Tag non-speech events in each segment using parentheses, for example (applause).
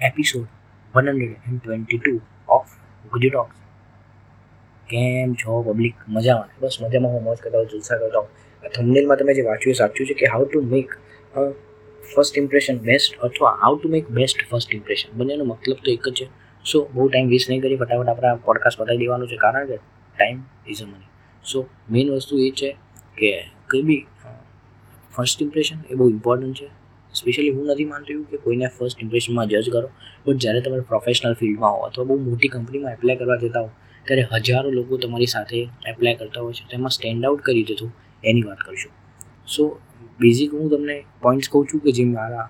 Episode one hundred and twenty two of Gujju talks કેમ છો public મજામાં? બસ મજામાં હું મોજ કરતા હોઉં, જલસા કરતા હોઉં. થંબનેલમાં તમે જે વાંચ્યું એ સાચું છે કે how to make first impression best અથવા how to make best first impression બંનેનો મતલબ તો એક જ છે. સો બહુ ટાઈમ વેસ્ટ નહીં કરી, ફટાફટ આપણા પોડકાસ્ટ બતાવી દેવાનું છે. કારણ કે time is a money so main વસ્તુ એ છે કે કંઈ બી ફર્સ્ટ ઇમ્પ્રેશન એ બહુ ઇમ્પોર્ટન્ટ છે. સ્પેશિયલી હું નથી માનતો એવું કે કોઈને ફર્સ્ટ ઇમ્પ્રેશનમાં જજ કરો. બટ જ્યારે તમે પ્રોફેશનલ ફિલ્ડમાં હો અથવા બહુ મોટી કંપનીમાં એપ્લાય કરવા જતા હો, ત્યારે હજારો લોકો તમારી સાથે એપ્લાય કરતા હોય છે. તેમાં સ્ટેન્ડ આઉટ કરી દીધું એની વાત કરીશું. સો બેઝિક હું તમને પોઈન્ટ્સ કહું છું કે જે મારા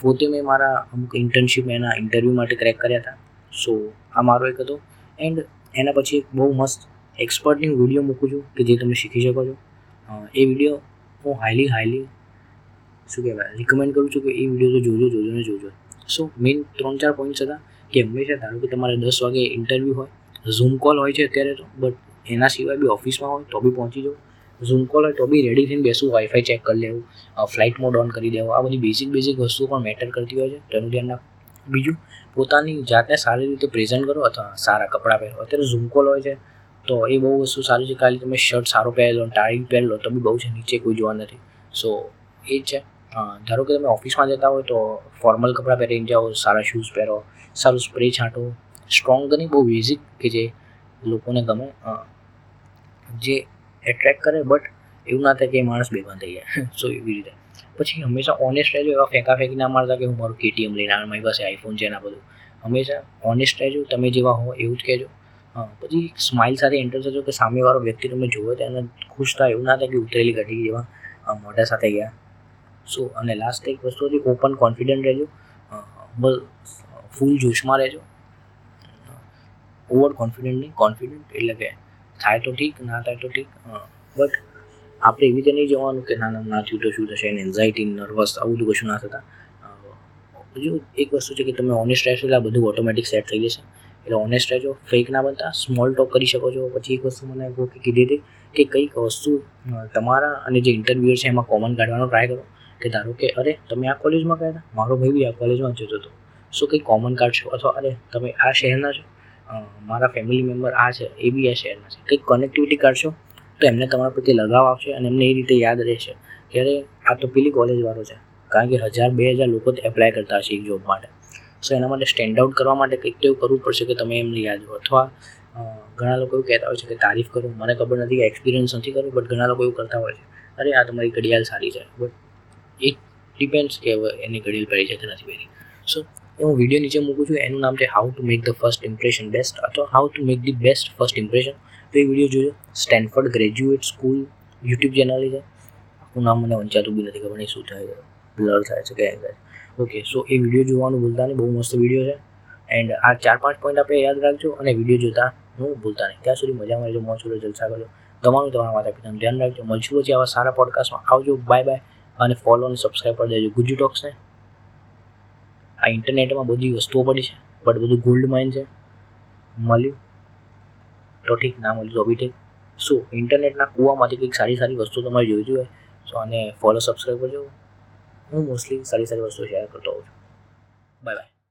પોતે મેં મારા અમુક ઇન્ટર્નશીપ એના ઇન્ટરવ્યૂ માટે ક્રેક કર્યા હતા. સો આ મારો એક હતો. એન્ડ એના પછી એક બહુ મસ્ત એક્સપર્ટની વીડિયો મૂકું છું કે જે તમે શીખી શકો છો. એ વીડિયો હું હાઈલી હાઈલી શું કહેવાય? રિકમેન્ડ કરું છું કે એ વીડિયો તો જોજો જોજો ને જોજો. સો મેઇન ત્રણ ચાર પોઈન્ટ્સ હતા કે હંમેશા ધારો કે તમારે દસ વાગે ઇન્ટરવ્યૂ હોય ઝૂમ કોલ હોય છે અત્યારે તો બટ એના સિવાય બી ઓફિસમાં હોય તો બી પહોંચી જાઓ. ઝૂમ કોલ હોય તો બી રેડી થઈને બેસવું વાઈફાઈ ચેક કરી લેવું ફ્લાઇટ મોડ ઓન કરી દેવું. આ બધી બેઝિક બેઝિક વસ્તુઓ પણ મેટર કરતી હોય છે. તેનું ધ્યાન રાખ બીજું, પોતાની જાતને સારી રીતે પ્રેઝન્ટ કરો અથવા સારા કપડાં પહેરો. અત્યારે ઝૂમ કોલ હોય છે, તો એ બહુ વસ્તુ સારી છે. ખાલી તમે શર્ટ સારો પહેરેલો ટાઈ પહેરી તો બી બહુ છે. નીચે કોઈ જોવા નથી. સો એ જ છે. ધારો કે તમે ઓફિસમાં જતા હોય તો ફોર્મલ કપડાં પહેરીને જાઓ, સારા શૂઝ પહેરો, સારું સ્પ્રે છાંટો. સ્ટ્રોંગ નહીં બહુ બેઝિક કે જે લોકોને ગમે જે એટ્રેક્ટ કરે બટ એવું ના થાય કે માણસ બેભાન થઈ જાય. (laughs) સો એવી રીતે. પછી હંમેશા ઓનેસ્ટ રહેજો, એવા ફેંકા ફેંકી ના મારતા કે હું મારું કેટીએમ લઈને આવ્યો, મારી પાસે આઈફોન છે ના બધું. હંમેશા ઓનેસ્ટ રહેજો, તમે જેવા હો એવું જ કહેજો. પછી સ્માઇલ સાથે એન્ટર થજો કે સામેવાળો વ્યક્તિ તમે જુઓ તો એને ખુશ થાય, એવું ના થાય કે ઉતરેલી ઘટી જેવા મોઢા સાથે ગયા. સો અને લાસ્ટ એક વસ્તુ હતી ઓપન કોન્ફિડન્ટ રહેજો. બસ ફૂલ જોશમાં રહેજો. ઓવર કોન્ફિડન્ટ નહીં કોન્ફિડન્ટ એટલે કે થાય તો ઠીક, ના થાય તો ઠીક બટ આપણે એવી રીતે નહીં જવાનું કે ના ના ના થયું તો શું થશે એને એન્ઝાઇટી નર્વસ આવું બધું કશું ના થતા. બીજું એક વસ્તુ છે કે તમે ઓનેસ્ટ રહેશો એટલે આ બધું ઓટોમેટિક સેટ થઈ જશે. એટલે ઓનેસ્ટ રહેજો ફેક ના બનતા સ્મોલ ટોક કરી શકો છો. પછી એક વસ્તુ મને કીધી હતી કે કંઈક વસ્તુ તમારા અને જે ઇન્ટરવ્યુ છે એમાં કોમન કાઢવાનો ટ્રાય કરો. કે ધારો કે, અરે, તમે આ કોલેજમાં ગયા હતા? મારો ભાઈ બી આ કોલેજમાં જતો હતો. શું કંઈ કોમન કાઢશો અથવા, અરે, તમે આ શહેરના છો? મારા ફેમિલી મેમ્બર આ છે, એ બી આ શહેરના છે. કંઈક કનેક્ટિવિટી કાઢશો તો એમને તમારા પ્રત્યે લગાવ આવશે અને એમને એ રીતે યાદ રહેશે કે, અરે, આ તો પેલી કોલેજવાળો છે. કારણ કે હજાર, બે હજાર લોકો એપ્લાય કરતા હશે એક જોબ માટે. સો એના માટે સ્ટેન્ડ આઉટ કરવા માટે કંઈક તો એવું કરવું પડશે કે તમે એમને યાદ હો અથવા ઘણા લોકો એવું કહેતા હોય છે કે તારીફ કરો. મને ખબર નથી કે એક્સપિરિયન્સ નથી કર્યું બટ ઘણા લોકો એવું કરતા હોય છે. અરે, આ તમારી ઘડિયાળ સારી છે. બટ ઇટ ડિપેન્ડ્સ કે એની ઘડી પહેરી છે કે નથી પહેરી સો એ હું વીડિયો નીચે મૂકું છું, એનું નામ છે how to make the first impression best અથવા how to make the best first impression તો એ વીડિયો જોજો. Stanford graduate school YouTube channel છે. આખું નામ મને વંચાતું બી નથી ખબર નહીં શું થાય બ્લર થાય છે કે થાય ઓકે સો એ વીડિયો જોવાનું ભૂલતા નહીં, બહુ મસ્ત વીડિયો છે. એન્ડ આ ચાર પાંચ પોઈન્ટ આપણે યાદ રાખજો અને વીડિયો જોતા હું ભૂલતા નહીં. ત્યાં સુધી મજામાં રહેજો, મોજ કરો, જલસા કરજો તમારું તમારા માતા પિતાનું ધ્યાન રાખજો. મળશું પછી આવા સારા પોડકાસ્ટમાં આવજો બાય બાય અને ફોલો અને સબસ્ક્રાઈબ કરી દેજો. ગુજુ ટોક્સને આ ઇન્ટરનેટમાં બધી વસ્તુઓ પડી છે. બટ બધું ગોલ્ડ માઇન છે. મળ્યું. તો ઠીક, ના મળ્યું તો બી ઠીક. શું ઇન્ટરનેટના કૂવામાંથી કંઈક સારી સારી વસ્તુ તમારે જોઈતી હોય સો અને ફોલો સબસ્ક્રાઈબ કરજો. હું મોસ્ટલી સારી સારી વસ્તુ શેર કરતો હોઉં છું. Bye bye